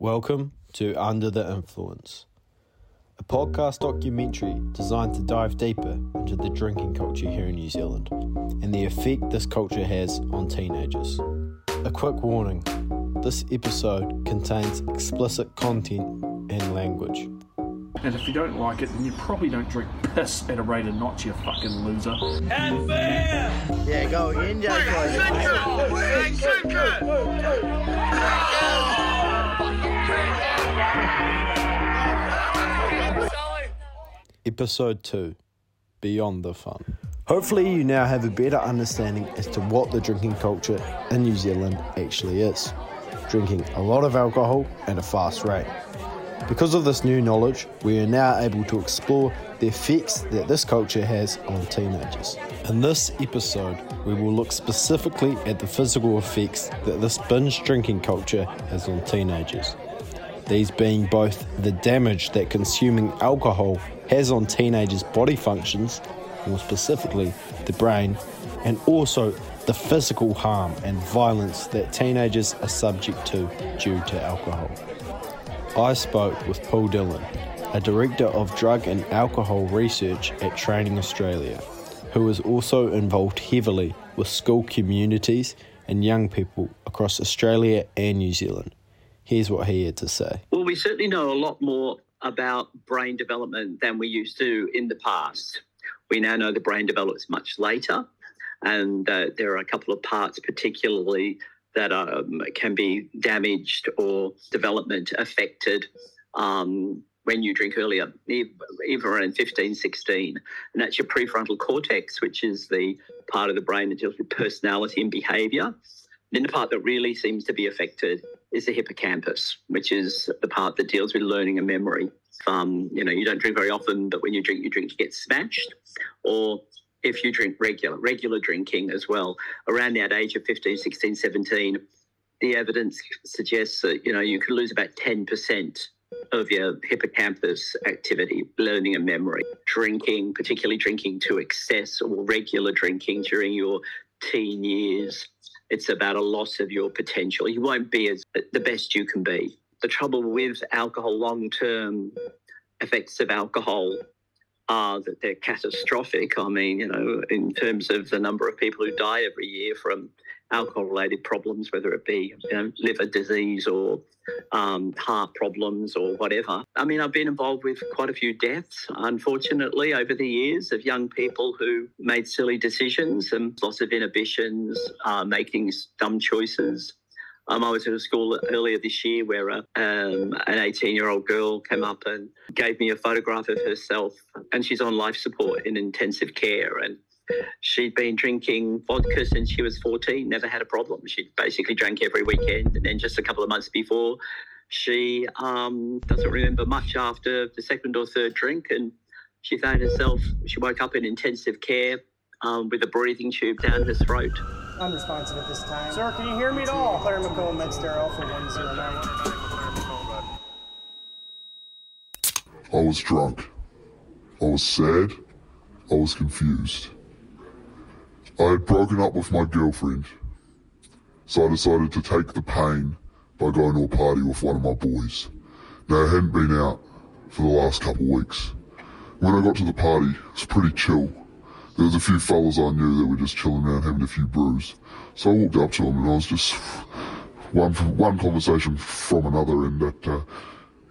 Welcome to Under the Influence, a podcast documentary designed to dive deeper into the drinking culture here in New Zealand and the effect this culture has on teenagers. A quick warning this episode contains explicit content and language. And if you don't like it, then you probably don't drink piss at a rate of knots, you fucking loser. Yeah, go again, Episode 2 Beyond the Fun. Hopefully, you now have a better understanding as to what the drinking culture in New Zealand actually is. Drinking a lot of alcohol at a fast rate. Because of this new knowledge, we are now able to explore the effects that this culture has on teenagers. In this episode, we will look specifically at the physical effects that this binge drinking culture has on teenagers. These being both the damage that consuming alcohol has on teenagers' body functions, more specifically the brain, and also the physical harm and violence that teenagers are subject to due to alcohol. I spoke with Paul Dillon, a director of drug and alcohol research at Training Australia, who is also involved heavily with school communities and young people across Australia and New Zealand. Here's what he had to say. Well, we certainly know a lot more about brain development than we used to in the past. We now know the brain develops much later, and uh, there are a couple of parts, particularly that um, can be damaged or development affected um, when you drink earlier, even around 15, 16. And that's your prefrontal cortex, which is the part of the brain that deals with personality and behavior. Then the part that really seems to be affected is the hippocampus, which is the part that deals with learning and memory. Um, you know, you don't drink very often, but when you drink, you drink to get smashed. Or if you drink regular, regular drinking as well, around that age of 15, 16, 17, the evidence suggests that, you know, you could lose about 10% of your hippocampus activity, learning and memory. Drinking, particularly drinking to excess or regular drinking during your teen years, it's about a loss of your potential. You won't be as the best you can be. The trouble with alcohol, long term effects of alcohol are that they're catastrophic. I mean, you know, in terms of the number of people who die every year from alcohol related problems, whether it be you know, liver disease or um, heart problems or whatever. I mean, I've been involved with quite a few deaths, unfortunately, over the years of young people who made silly decisions and loss of inhibitions, uh, making dumb choices. Um, I was at a school earlier this year where a, um, an 18 year old girl came up and gave me a photograph of herself, and she's on life support in intensive care. And she'd been drinking vodka since she was 14, never had a problem. She basically drank every weekend. And then just a couple of months before, she um, doesn't remember much after the second or third drink. And she found herself, she woke up in intensive care um, with a breathing tube down her throat. Unresponsive at this time. Sir, can you hear me at all? Claire McComb, MedStar Alpha 109. I was drunk. I was sad. I was confused. I had broken up with my girlfriend, so I decided to take the pain by going to a party with one of my boys. Now, I hadn't been out for the last couple of weeks. When I got to the party, it was pretty chill. There was a few fellas I knew that were just chilling around having a few brews. So I walked up to them and I was just one one conversation from another, and that uh,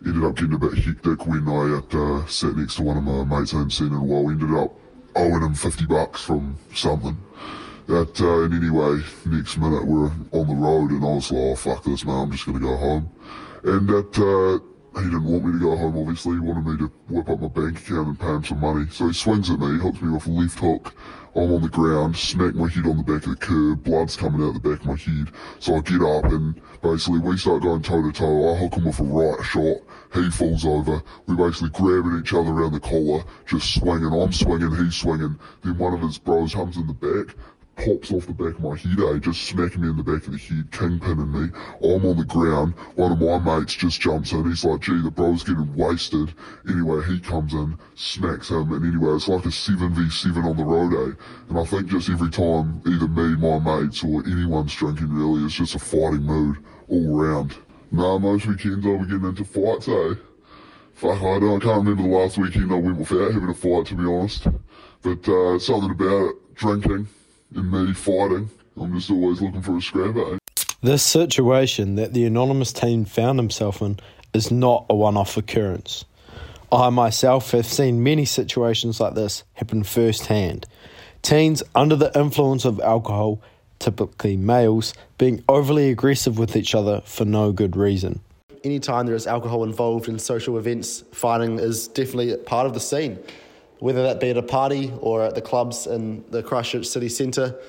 ended up getting a bit hectic when I had, uh, sat next to one of my mates I hadn't seen in a while. Ended up owing him 50 bucks from something. That, uh, and anyway, next minute we're on the road and I was like, oh fuck this man, I'm just gonna go home. And that, uh, he didn't want me to go home obviously, he wanted me to whip up my bank account and pay him some money. So he swings at me, hooks me with a left hook. I'm on the ground, smack my head on the back of the curb, blood's coming out the back of my head. So I get up and basically we start going toe to toe. I hook him with a right shot. He falls over. We basically grabbing each other around the collar, just swinging. I'm swinging, he's swinging. Then one of his bros comes in the back, pops off the back of my head, eh? Just smacking me in the back of the head, kingpinning me. I'm on the ground. One of my mates just jumps in. He's like, gee, the bro's getting wasted. Anyway, he comes in, smacks him, and anyway, it's like a 7v7 on the road, eh? And I think just every time either me, my mates, or anyone's drinking really, it's just a fighting mood all round. Nah, most weekends I'll be getting into fights, eh? Fuck, I don't, I can't remember the last weekend I went without having a fight, to be honest. But, uh, something about it, drinking and me fighting. I'm just always looking for a scrap, eh? This situation that the anonymous team found himself in is not a one off occurrence. I myself have seen many situations like this happen firsthand. Teens under the influence of alcohol, typically males, being overly aggressive with each other for no good reason. Anytime there is alcohol involved in social events, fighting is definitely part of the scene. Whether that be at a party or at the clubs in the Christchurch city centre,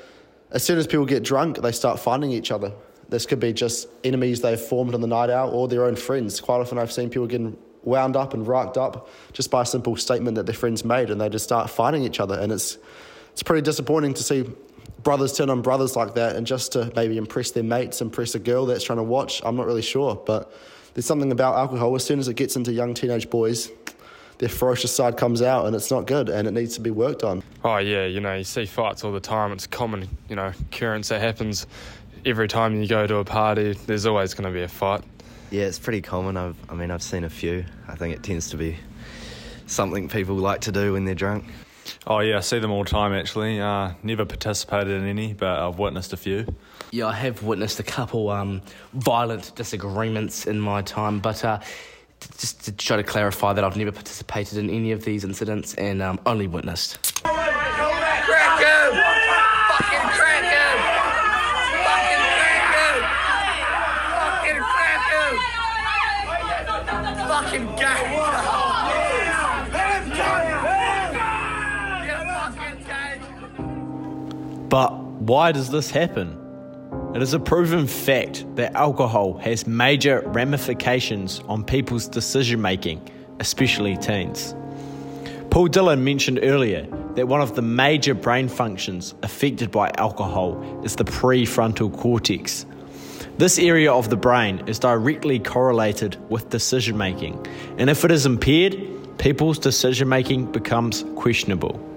as soon as people get drunk, they start fighting each other. This could be just enemies they've formed on the night out or their own friends. Quite often, I've seen people getting wound up and racked up just by a simple statement that their friends made, and they just start fighting each other. And it's it's pretty disappointing to see brothers turn on brothers like that, and just to maybe impress their mates, impress a girl that's trying to watch. I'm not really sure, but there's something about alcohol. As soon as it gets into young teenage boys, their ferocious side comes out, and it's not good, and it needs to be worked on. Oh yeah, you know you see fights all the time. It's a common you know occurrence that happens every time you go to a party. There's always going to be a fight. Yeah, it's pretty common. I've, I mean, I've seen a few. I think it tends to be something people like to do when they're drunk. Oh yeah, I see them all the time actually. Uh, never participated in any, but I've witnessed a few. Yeah, I have witnessed a couple um, violent disagreements in my time, but uh, just to try to clarify that I've never participated in any of these incidents and um, only witnessed. But why does this happen? It is a proven fact that alcohol has major ramifications on people's decision making, especially teens. Paul Dillon mentioned earlier that one of the major brain functions affected by alcohol is the prefrontal cortex. This area of the brain is directly correlated with decision making, and if it is impaired, people's decision making becomes questionable.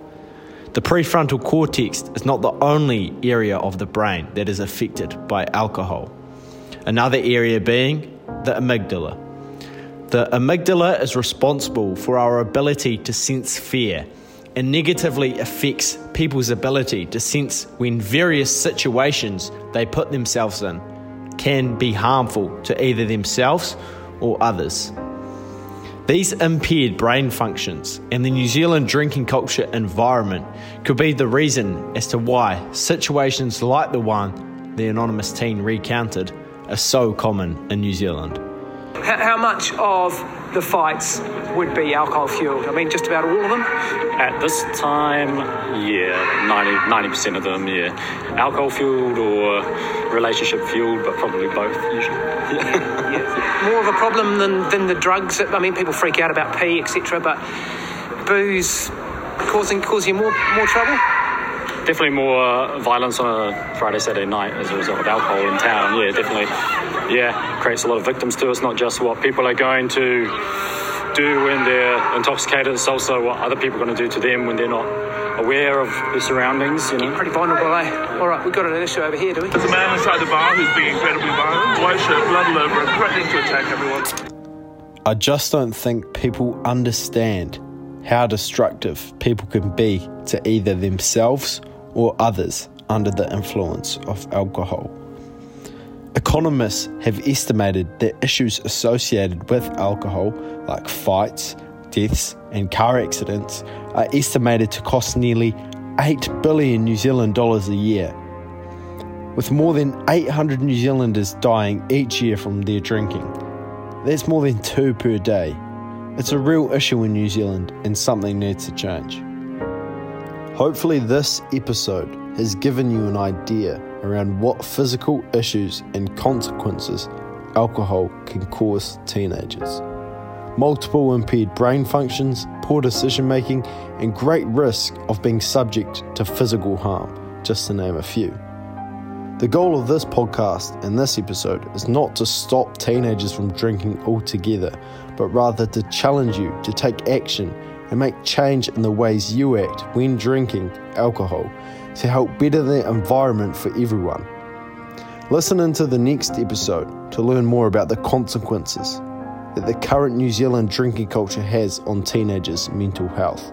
The prefrontal cortex is not the only area of the brain that is affected by alcohol. Another area being the amygdala. The amygdala is responsible for our ability to sense fear and negatively affects people's ability to sense when various situations they put themselves in can be harmful to either themselves or others. These impaired brain functions and the New Zealand drinking culture environment could be the reason as to why situations like the one the anonymous teen recounted are so common in New Zealand. How much of the fights would be alcohol fueled? I mean, just about all of them? At this time, yeah, 90, percent of them, yeah. Alcohol fueled or relationship fueled, but probably both usually. Yeah. yeah. More of a problem than, than the drugs. I mean, people freak out about P, etc., but booze causing cause you more more trouble? Definitely more uh, violence on a Friday, Saturday night as a result of alcohol in town. Yeah, definitely. Yeah, creates a lot of victims too. It's not just what people are going to do when they're intoxicated. It's also what other people are going to do to them when they're not aware of their surroundings. You know, pretty vulnerable, eh? All right, we've got an issue over here, do we? There's a man inside the bar who's being incredibly violent, white shirt, blood all over, and threatening to attack everyone. I just don't think people understand how destructive people can be to either themselves or others under the influence of alcohol. Economists have estimated that issues associated with alcohol, like fights, deaths, and car accidents, are estimated to cost nearly 8 billion New Zealand dollars a year. With more than 800 New Zealanders dying each year from their drinking, that's more than two per day. It's a real issue in New Zealand and something needs to change. Hopefully, this episode has given you an idea around what physical issues and consequences alcohol can cause teenagers. Multiple impaired brain functions, poor decision making, and great risk of being subject to physical harm, just to name a few. The goal of this podcast and this episode is not to stop teenagers from drinking altogether, but rather to challenge you to take action and make change in the ways you act when drinking alcohol to help better the environment for everyone. Listen into the next episode to learn more about the consequences that the current New Zealand drinking culture has on teenagers' mental health.